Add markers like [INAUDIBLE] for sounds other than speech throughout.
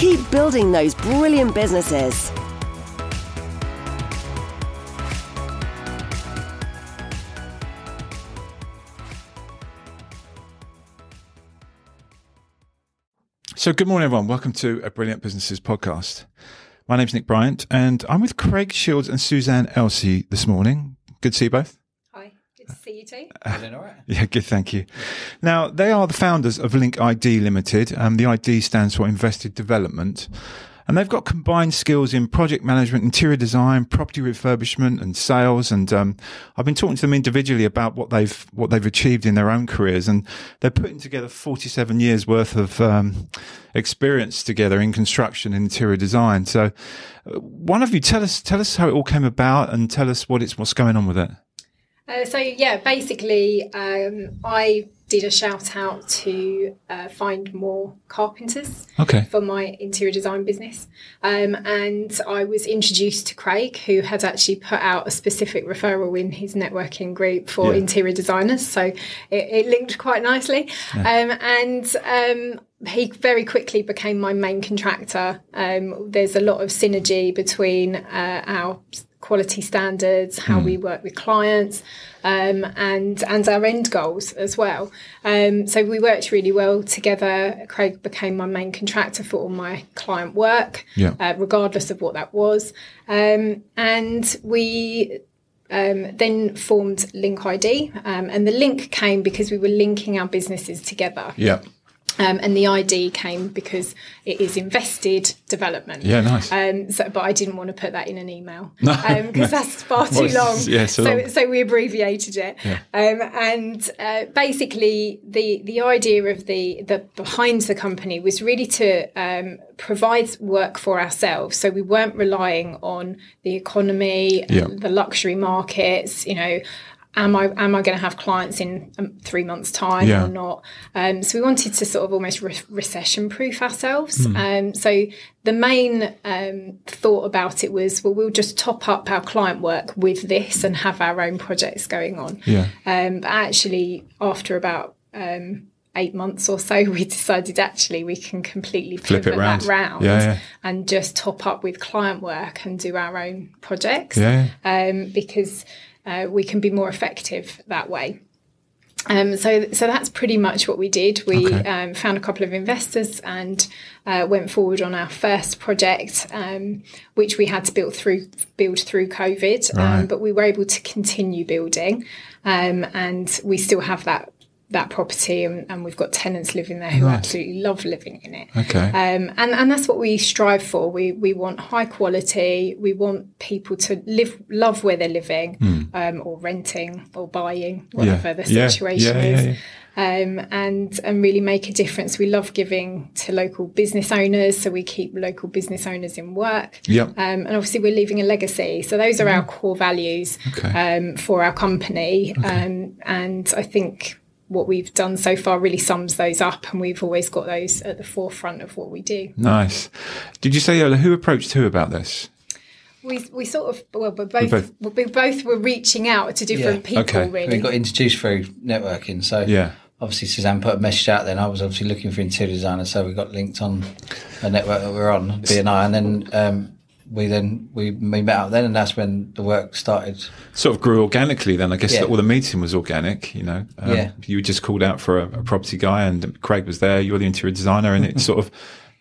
Keep building those brilliant businesses. So, good morning, everyone. Welcome to a Brilliant Businesses podcast. My name's Nick Bryant, and I'm with Craig Shields and Suzanne Elsey this morning. Good to see you both. Hi, see you too. [LAUGHS] Doing all right? Yeah, good. Thank you. Now, they are the founders of Link ID Limited. and the ID stands for Invested Development. And they've got combined skills in project management, interior design, property refurbishment, and sales. And um, I've been talking to them individually about what they've what they've achieved in their own careers, and they're putting together 47 years worth of um, experience together in construction and interior design. So, uh, one of you tell us tell us how it all came about, and tell us what it's what's going on with it. Uh, so yeah, basically, um, I did a shout out to uh, find more carpenters Okay. for my interior design business, um, and I was introduced to Craig, who had actually put out a specific referral in his networking group for Yeah. interior designers. So it, it linked quite nicely, um, and. Um, he very quickly became my main contractor. Um, there's a lot of synergy between uh, our quality standards, how we work with clients, um, and and our end goals as well. Um, so we worked really well together. Craig became my main contractor for all my client work, Yeah. uh, regardless of what that was, um, and we um, then formed Link ID, um, and the link came because we were linking our businesses together. Yeah. Um, and the ID came because it is invested development. Yeah, nice. Um, so, but I didn't want to put that in an email [LAUGHS] because that's far too Well, long. yeah, so so, long. so we abbreviated it. Um, and uh, basically, the the idea of the the behind the company was really to um, provide work for ourselves. So we weren't relying on the economy, Yeah. the luxury markets. You know. Am I am I going to have clients in um, three months' time Yeah. or not? Um, so we wanted to sort of almost re- recession proof ourselves. Hmm. Um, so the main um, thought about it was, well, we'll just top up our client work with this and have our own projects going on. Yeah. Um, but actually, after about um, eight months or so, [LAUGHS] we decided actually we can completely Flip it round. that round Yeah, yeah. and just top up with client work and do our own projects Yeah. um, because uh, we can be more effective that way. Um, so, so that's pretty much what we did. We Okay. um, found a couple of investors and uh, went forward on our first project, um, which we had to build through build through COVID, Right. um, but we were able to continue building, um, and we still have that that property, and, and we've got tenants living there who Nice. absolutely love living in it. Okay. Um, and, and that's what we strive for. We we want high quality. We want people to live, love where they're living, um, or renting, or buying, whatever the Hmm. Situation Yeah, yeah, is. yeah. Um, and and really make a difference. We love giving to local business owners, so we keep local business owners in work. Yep. Um, and obviously, we're leaving a legacy. So those are our core values Okay. um, for our company. Um, and I think what we've done so far really sums those up, and we've always got those at the forefront of what we do. Nice. Did you say Ola, who approached who about this? We, we sort of well we're both, both- we both were reaching out to different Yeah. people Okay. really. We got introduced through networking. So Yeah. obviously Suzanne put a message out then. I was obviously looking for interior designers, so we got linked on a network that we're on, BNI, and then um, we then we, we met up then, and that's when the work started. Sort of grew organically then. I guess Yeah. all the meeting was organic, you know. Um, Yeah. You were just called out for a, a property guy and Craig was there. You're the interior designer and it [LAUGHS] sort of,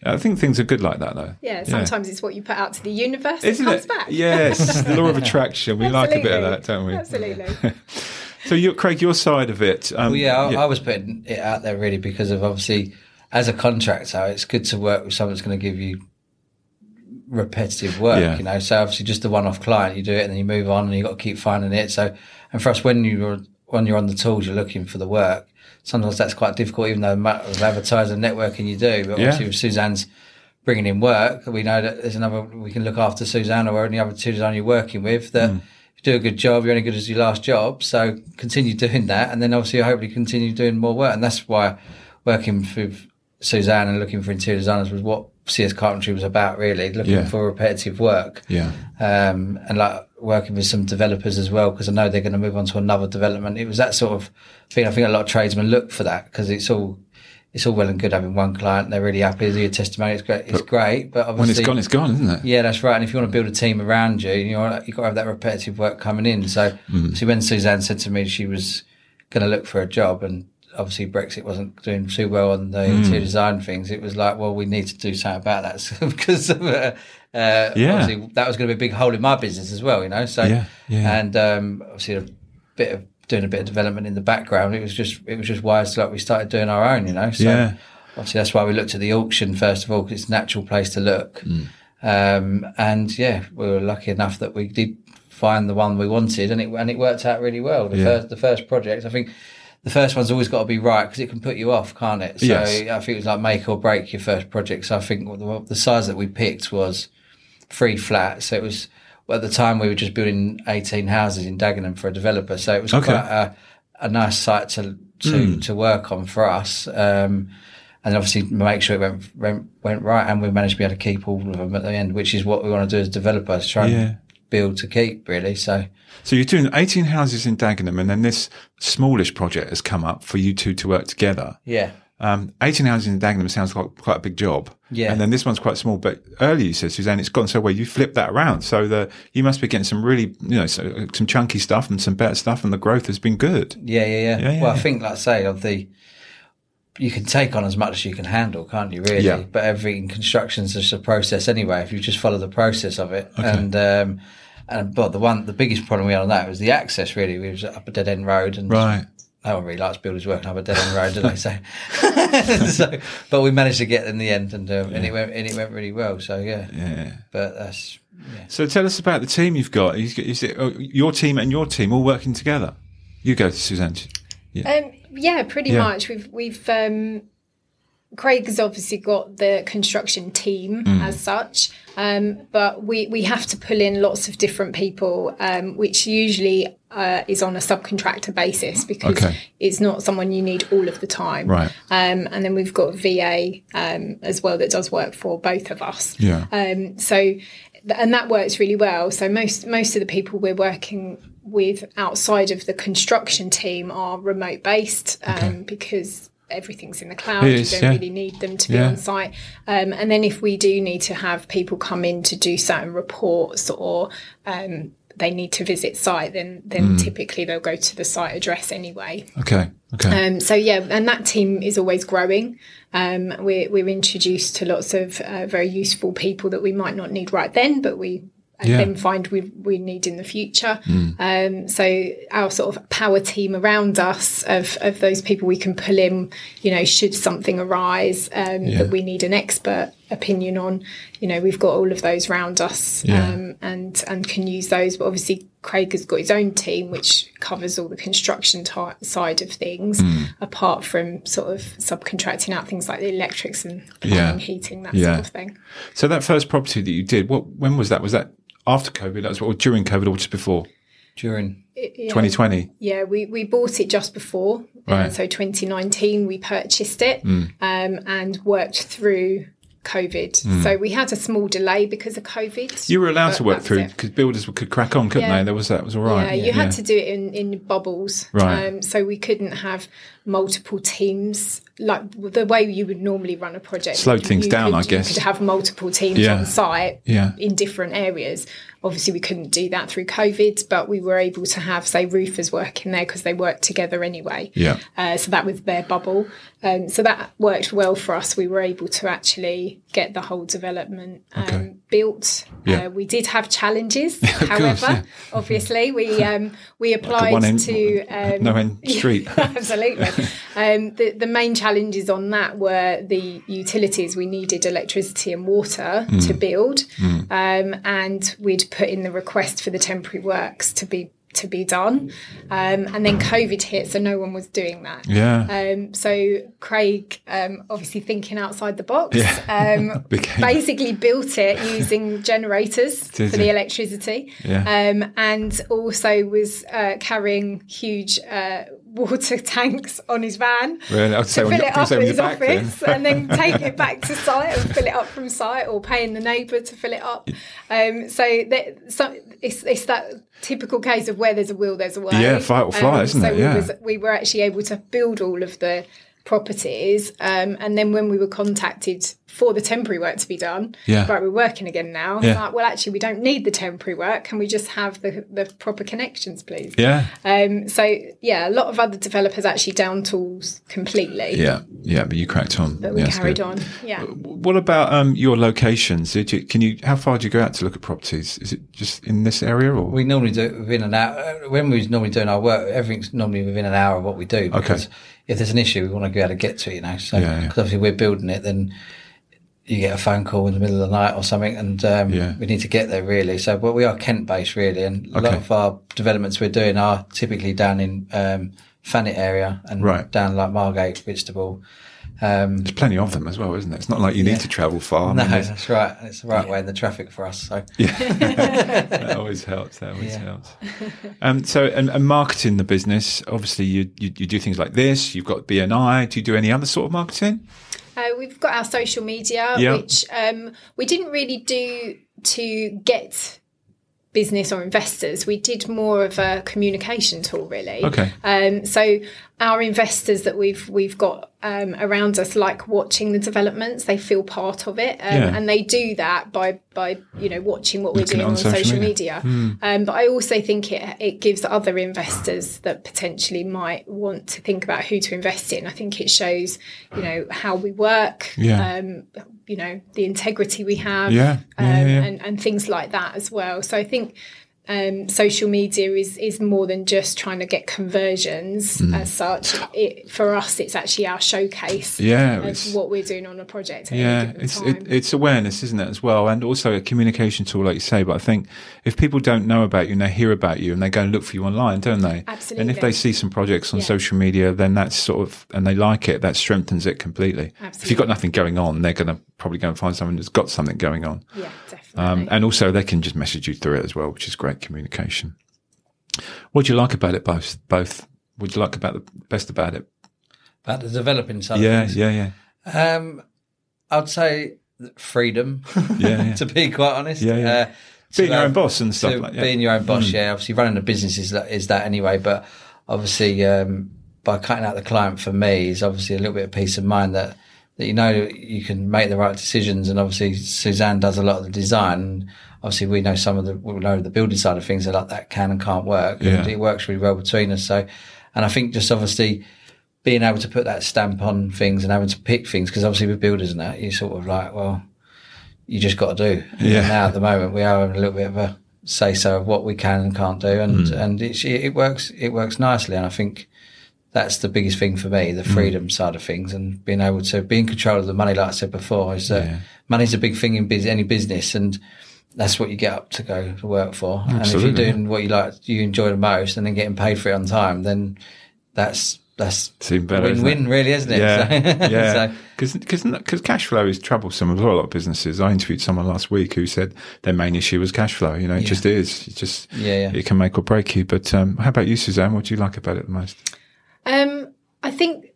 I think things are good like that though. yeah, sometimes it's what you put out to the universe Isn't it comes it? back. Yes, [LAUGHS] the law of attraction. We like a bit of that, don't we? Absolutely. [LAUGHS] So, you, Craig, your side of it. Um, Well, yeah, I, I was putting it out there really because of obviously as a contractor, it's good to work with someone that's going to give you repetitive work, Yeah. you know. So obviously, just the one-off client, you do it and then you move on, and you got to keep finding it. So, and for us, when you're when you're on the tools, you're looking for the work. sometimes that's quite difficult, even though of advertising networking you do. But Yeah. obviously, if Suzanne's bringing in work, we know that there's another we can look after Suzanne or any other two designer you're working with that. Mm. If you do a good job, you're only good as your last job. So continue doing that, and then obviously hopefully continue doing more work. And that's why working with Suzanne and looking for interior designers was what CS Carpentry was about, really looking Yeah. for repetitive work Yeah. um, and like working with some developers as well because I know they're going to move on to another development. It was that sort of thing. I think a lot of tradesmen look for that because it's all it's all well and good having one client. They're really happy. Your testimony it's great. It's great, but obviously When it's gone, it's gone, isn't it? yeah, that's right. And if you want to build a team around you, you know, you've got to have that repetitive work coming in. So, Mm. so when Suzanne said to me she was going to look for a job and obviously Brexit wasn't doing too well on the Mm. interior design things, it was like, well, we need to do something about that [LAUGHS] because of, uh, uh, Yeah. obviously that was going to be a big hole in my business as well, you know? So, Yeah, yeah. and, um, obviously a bit of doing a bit of development in the background. It was just, it was just wise. Like we started doing our own, you know? So, Yeah. obviously that's why we looked at the auction first of all because it's a natural place to look Mm. um, and yeah we were lucky enough that we did find the one we wanted and it and it worked out really well the Yeah. first the first project i think the first one's always got to be right because it can put you off can't it so Yes. i think it was like make or break your first project so i think the, the size that we picked was three flats so it was well, at the time we were just building 18 houses in dagenham for a developer so it was Okay. quite a, a nice site to to, to work on for us um, and obviously make sure it went, went went right, and we managed to be able to keep all of them at the end, which is what we want to do as developers, try and Yeah. Build to keep, really. So So you're doing 18 houses in Dagenham, and then this smallish project has come up for you two to work together. yeah, Um, 18 houses in Dagenham sounds like quite a big job. Yeah. And then this one's quite small, but earlier you said, Suzanne, it's gone so well. You flipped that around. So the, you must be getting some really, you know, so, some chunky stuff and some better stuff and the growth has been good. yeah, yeah, yeah. Yeah, yeah, well, I think, like I say, of the you can take on as much as you can handle, can't you? Really, Yeah. but everything construction's just a process anyway. If you just follow the process of it, and um, and but the one the biggest problem we had on that was the access. Really, we was up a dead end road, and Right. no one really likes builders working up a dead end road, do they? So, [LAUGHS] so, but we managed to get in the end, and um, and it went and it went really well. So yeah, Yeah. but that's yeah. So tell us about the team you've got. Is, is it uh, your team and your team all working together? You go to Suzanne. Um, yeah, pretty Yeah. much. We've we've um, Craig has obviously got the construction team Mm. as such, um, but we we have to pull in lots of different people, um, which usually uh, is on a subcontractor basis because Okay. it's not someone you need all of the time. Right. Um, and then we've got VA um, as well that does work for both of us. Yeah. Um, so, and that works really well. So most most of the people we're working with outside of the construction team are remote based um, because everything's in the cloud. It you don't yeah. really need them to be Yeah. on site. Um, and then if we do need to have people come in to do certain reports or um, they need to visit site, then then Mm. typically they'll go to the site address anyway. Okay. Okay. Um, so yeah, and that team is always growing. Um, we're we're introduced to lots of uh, very useful people that we might not need right then, but we Yeah. then find we we need in the future. Um, so our sort of power team around us of of those people we can pull in, you know, should something arise um, Yeah. that we need an expert opinion on, you know, we've got all of those around us Yeah. um, and and can use those. But obviously, Craig has got his own team which covers all the construction ti side of things, Hmm. apart from sort of subcontracting out things like the electrics and Yeah. heating, that sort of thing. so that first property that you did, what, when was that? Was that after COVID? That was or during COVID or just before? during Yeah. 2020. Yeah, we, we bought it just before. Right. Uh, so 2019, we purchased it um, and worked through COVID. So we had a small delay because of COVID. You were allowed to work through because builders could crack on, couldn't Yeah. they? There was that was all right. Yeah, you had to do it in, in bubbles. Right. Um, so we couldn't have multiple teams like the way you would normally run a project. Slowed things you down, could, I guess. You could have multiple teams Yeah. on site Yeah. in different areas. Obviously, we couldn't do that through COVID, but we were able to have, say, roofers working there because they worked together anyway. Yeah. Uh, so that was their bubble. Um, so that worked well for us. We were able to actually get the whole development um, Okay. built. Yeah. Uh, we did have challenges, [LAUGHS] course, however. yeah. Obviously, we [LAUGHS] um, we applied one end- to um, no end [LAUGHS] street. absolutely. Um, the the main challenges on that were the utilities. We needed electricity and water Mm. to build, um, and we'd put in the request for the temporary works to be to be done. Um, and then COVID hit, so no one was doing that. Yeah. Um, so Craig, um, obviously thinking outside the box, Yeah. um, [LAUGHS] Became- basically built it using generators [LAUGHS] for he? the electricity, Yeah. um, and also was uh, carrying huge. Uh, Water [LAUGHS] tanks on his van Really? To say fill it up at his back then. office [LAUGHS] and then take it back to site and fill it up from site or paying the neighbour to fill it up. Um, so, that, so it's, it's that typical case of where there's a will, there's a way. Yeah, fight or flight, isn't so it? We, was, we were actually able to build all of the properties. Um, and then when we were contacted for the temporary work to be done, Yeah. right, we're working again now. Yeah. like, well, actually, we don't need the temporary work. Can we just have the, the proper connections, please? Yeah. Um, so, yeah, a lot of other developers actually down tools completely. Yeah. Yeah. But you cracked on. But we Yeah, carried on. Yeah. What about um, your locations? Did you, can you? How far do you go out to look at properties? Is it just in this area, or We normally do it within an hour. uh, When we're normally doing our work, everything's normally within an hour of what we do. Because if there's an issue, we want to be able to get to it, you know. So, Yeah, yeah. because obviously we're building it, then you get a phone call in the middle of the night or something, and um, Yeah. we need to get there really. So, but we are Kent based really, and a lot of our developments we're doing are typically down in um, Thanet area and Right. down like Margate, Whitstable. Um, there's plenty of them as well, isn't it? It's not like you need to travel far. I no, mean, that's right. It's the right way in the traffic for us. So, yeah, [LAUGHS] that always helps. That always Yeah. helps. Um, so, and, and marketing the business. Obviously, you, you you do things like this. You've got BNI. Do you do any other sort of marketing? Uh, we've got our social media, Yeah. which um, we didn't really do to get business or investors. We did more of a communication tool, really. Okay. Um, so our investors that we've we've got um, around us like watching the developments. They feel part of it, um, Yeah. and they do that by by you know watching what Looking we're doing on social social, media. Media. Um, but I also think it it gives other investors that potentially might want to think about who to invest in. I think it shows you know how we work. Yeah. Um, you know the integrity we have. Um, yeah. And, and things like that as well. So I think um, social media is is more than just trying to get conversions Hmm. as such. It, for us, it's actually our showcase Yeah, of what we're doing on a project. Yeah, it's it, it's awareness, isn't it, as well, and also a communication tool, like you say. But I think if people don't know about you and they hear about you and they go and look for you online, don't they? Absolutely. And if they see some projects on Yeah. social media, then that's sort of and they like it, that strengthens it completely. Absolutely. If you've got nothing going on, they're going to probably go and find someone who's got something going on. yeah, definitely. Um, and also they can just message you through it as well, which is great communication. What do you like about it both? Both. What do you like about the best about it? about the developing side Yeah, yeah, yeah, Um, I'd say freedom. [LAUGHS] [LAUGHS] Yeah, yeah. to be quite honest, Yeah, yeah. Uh, Being your own boss and stuff like that. Hmm. being your own boss. Yeah, obviously running a business is that, is that anyway. But obviously, um, by cutting out the client for me is obviously a little bit of peace of mind that that you know you can make the right decisions. And obviously, Suzanne does a lot of the design. Obviously, we know some of the we know the building side of things that like that can and can't work. Yeah. And it works really well between us. So, and I think just obviously being able to put that stamp on things and having to pick things because obviously with builders and that you sort of like well you just got to do Yeah. And now at the moment we are having a little bit of a say so of what we can and can't do and Hmm. and it's, it works it works nicely and I think that's the biggest thing for me the Hmm. freedom side of things and being able to be in control of the money like I said before is that Yeah. money's a big thing in bus- any business and that's what you get up to go to work for and if you're doing what you like you enjoy the most and then getting paid for it on time then that's that's better, isn't win-win it? really isn't it Yeah, [LAUGHS] So- yeah. so- Because cash flow is troublesome with a lot of businesses. I interviewed someone last week who said their main issue was cash flow. You know, it just is. It just Yeah, yeah. it can make or break you. But um, how about you, Suzanne? What do you like about it the most? Um, I think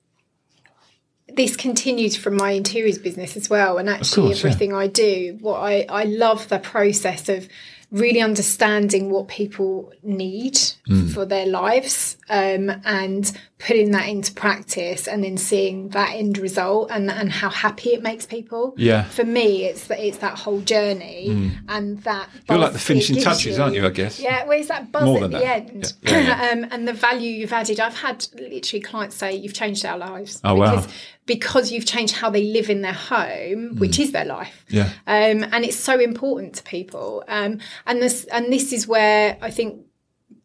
this continues from my interiors business as well, and actually course, yeah. everything I do. What I I love the process of really understanding what people need Mm. for their lives um, and putting that into practice, and then seeing that end result and and how happy it makes people. Yeah. For me, it's that it's that whole journey and that. Mm. You're like the finishing touches, aren't you, I guess? Yeah, well, it's that buzz More at the that. end, Yeah, yeah, [LAUGHS] um, and the value you've added. I've had literally clients say you've changed our lives. Oh, wow. because, Because you've changed how they live in their home, which is their life. Yeah. Um, and it's so important to people. Um, and this and this is where I think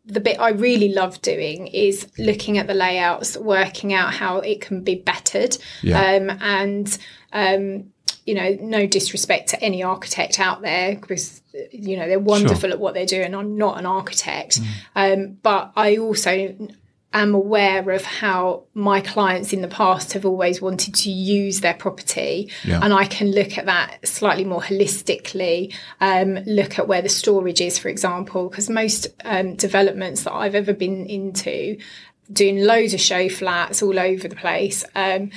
the bit I really love doing is looking at the layouts, working out how it can be bettered, Yeah. um, and um, you know, no disrespect to any architect out there because you know they're wonderful Sure. at what they're doing. I'm not an architect, um, but I also am aware of how my clients in the past have always wanted to use their property Yeah. and I can look at that slightly more holistically um, look at where the storage is for example because most um, developments that I've ever been into doing loads of show flats all over the place um,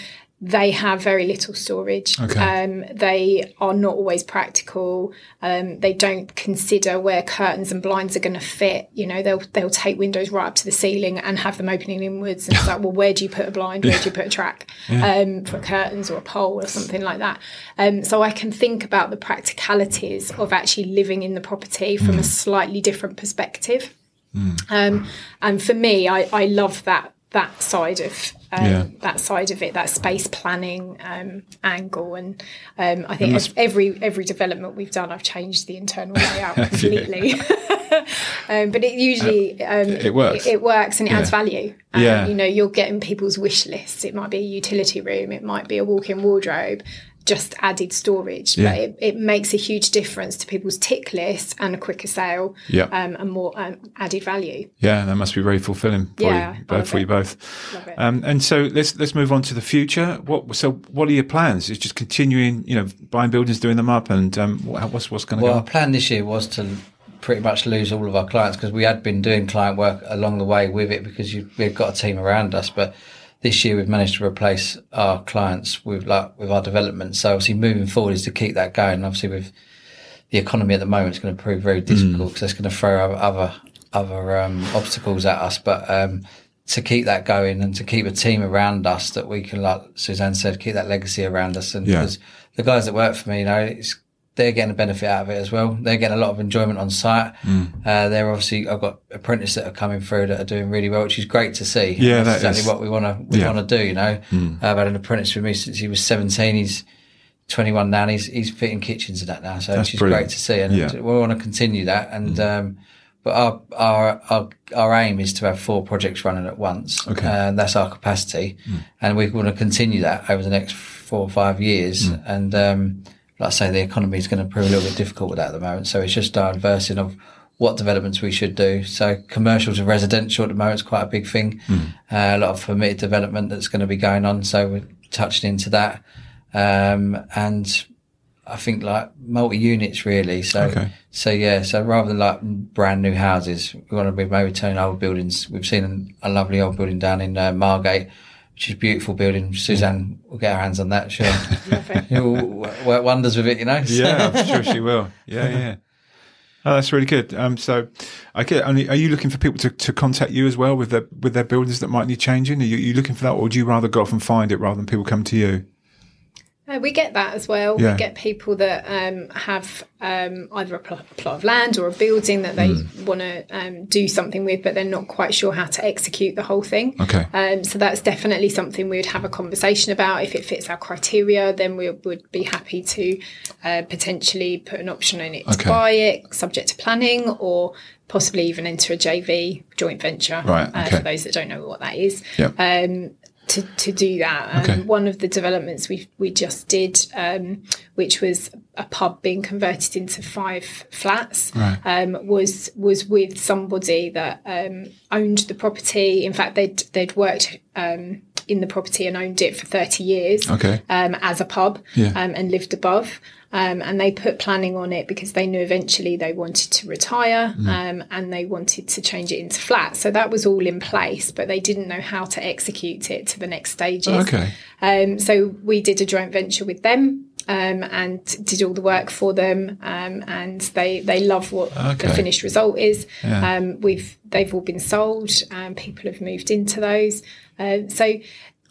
they have very little storage. Okay. Um, they are not always practical. Um, they don't consider where curtains and blinds are going to fit. You know, they'll they'll take windows right up to the ceiling and have them opening inwards. And it's like, well, where do you put a blind? Where do you put a track um, for curtains or a pole or something like that? Um, so I can think about the practicalities of actually living in the property from a slightly different perspective. Um, and for me, I, I love that that side of um, Yeah. that side of it, that space planning um, angle, and um, I think must- every every development we've done, I've changed the internal layout [LAUGHS] completely. [LAUGHS] um, but it usually um, It works. It, works and it adds value. Um, Yeah. you know, you're getting people's wish lists. It might be a utility room, it might be a walk-in wardrobe. Just added storage, Yeah. but it, it makes a huge difference to people's tick list and a quicker sale Yeah. um, and more um, added value. Yeah, that must be very fulfilling for Yeah, you, both love for you both. Um, and so let's let's move on to the future. What so what are your plans? Is just continuing, you know, buying buildings, doing them up, and um, what's what's going to Well, go? our plan this year was to pretty much lose all of our clients because we had been doing client work along the way with it because you, we've got a team around us. But this year we've managed to replace our clients with like with our development. So obviously moving forward is to keep that going. Obviously with the economy at the moment, it's going to prove very difficult because it's going to throw other other um, obstacles at us. But um, to keep that going and to keep a team around us that we can, like Suzanne said, keep that legacy around us. And Yeah. because the guys that work for me, you know, it's they're getting a benefit out of it as well. They're getting a lot of enjoyment on site. Mm. Uh, they're obviously, I've got apprentices that are coming through that are doing really well, which is great to see. Yeah, That's that exactly is. what we want to we Yeah. Mm. want to do. You know, I've had an apprentice with me since he was seventeen. He's 21 now and he's, he's fitting kitchens and that now. So That's which is brilliant. great to see. And Yeah. Mm. we want to continue that. And, um, but our, our, our, our aim is to have four projects running at once. Okay. And that's our capacity. And we want to continue that over the next four or five years. Mm. And, um, like I say, the economy is going to prove a little bit difficult with that at the moment. So it's just our versing of what developments we should do. So commercial to residential at the moment is quite a big thing. Hmm. Uh, a lot of permitted development that's going to be going on. So we're touching into that. Um, and I think like multi units really. So, Okay. so yeah, so rather than like brand new houses, we want to be maybe turning old buildings. We've seen a lovely old building down in uh, Margate, which is a beautiful building. Suzanne will get her hands on that, sure. [LAUGHS] You'll work wonders with it, you know. So- [LAUGHS] yeah, I'm sure she will. Yeah, yeah. [LAUGHS] Oh, that's really good. Um, so, I get. Only, are you looking for people to, to contact you as well with their with their buildings that might need changing? Are you, you looking for that, or would you rather go off and find it rather than people come to you? We get that as well. Yeah. We get people that um, have um, either a pl- plot of land or a building that they Hmm. want to um, do something with, but they're not quite sure how to execute the whole thing. Okay. Um, so that's definitely something we would have a conversation about. If it fits our criteria, then we would be happy to uh, potentially put an option on it to Okay. buy it, subject to planning, or possibly even enter a JV joint venture. Right, Uh, for those that don't know what that is Yeah. um, to, to do that. Um, Okay. One of the developments we we just did, um, which was a pub being converted into five flats, Right. um, was was with somebody that um, owned the property. In fact, they'd they'd worked. Um, in the property and owned it for 30 years Okay. um, as a pub Yeah. um, and lived above. Um, and they put planning on it because they knew eventually they wanted to retire Mm. um, and they wanted to change it into flats. So that was all in place, but they didn't know how to execute it to the next stages. Okay. Um, so we did a joint venture with them. Um, and did all the work for them, um, and they they love what Okay. the finished result is. Yeah. Um, we've they've all been sold, and people have moved into those. Um, so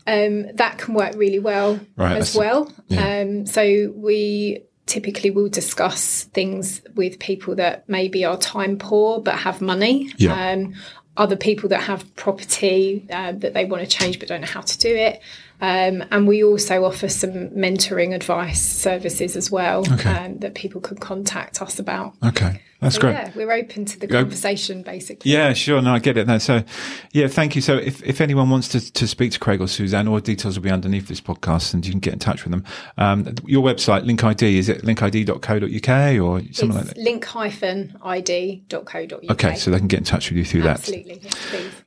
um, that can work really well Right, as well. yeah. Um, so we typically will discuss things with people that maybe are time poor but have money. Yeah. Um, other people that have property uh, that they want to change but don't know how to do it. Um, and we also offer some mentoring advice services as well Okay. um, that people can contact us about. Okay. That's So, great. Yeah, we're open to the conversation, basically. Yeah, sure. No, I get it. No, so, yeah, thank you. So, if, if anyone wants to, to speak to Craig or Suzanne, all details will be underneath this podcast, and you can get in touch with them. Um, your website, Link ID, is it linkid.co.uk or something like that? link-id.co.uk. Okay, so they can get in touch with you through that. Absolutely, yes.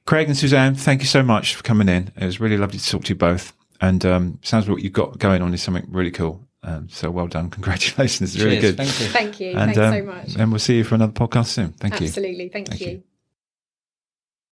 Craig and Suzanne, thank you so much for coming in. It was really lovely to talk to you both. And um, sounds like what you've got going on is something really cool. Um, so well done. Congratulations. It's really Cheers. good. Thank you. Thank you. And, Thanks um, so much. And we'll see you for another podcast soon. Thank you. Absolutely. Thank, Thank you. you.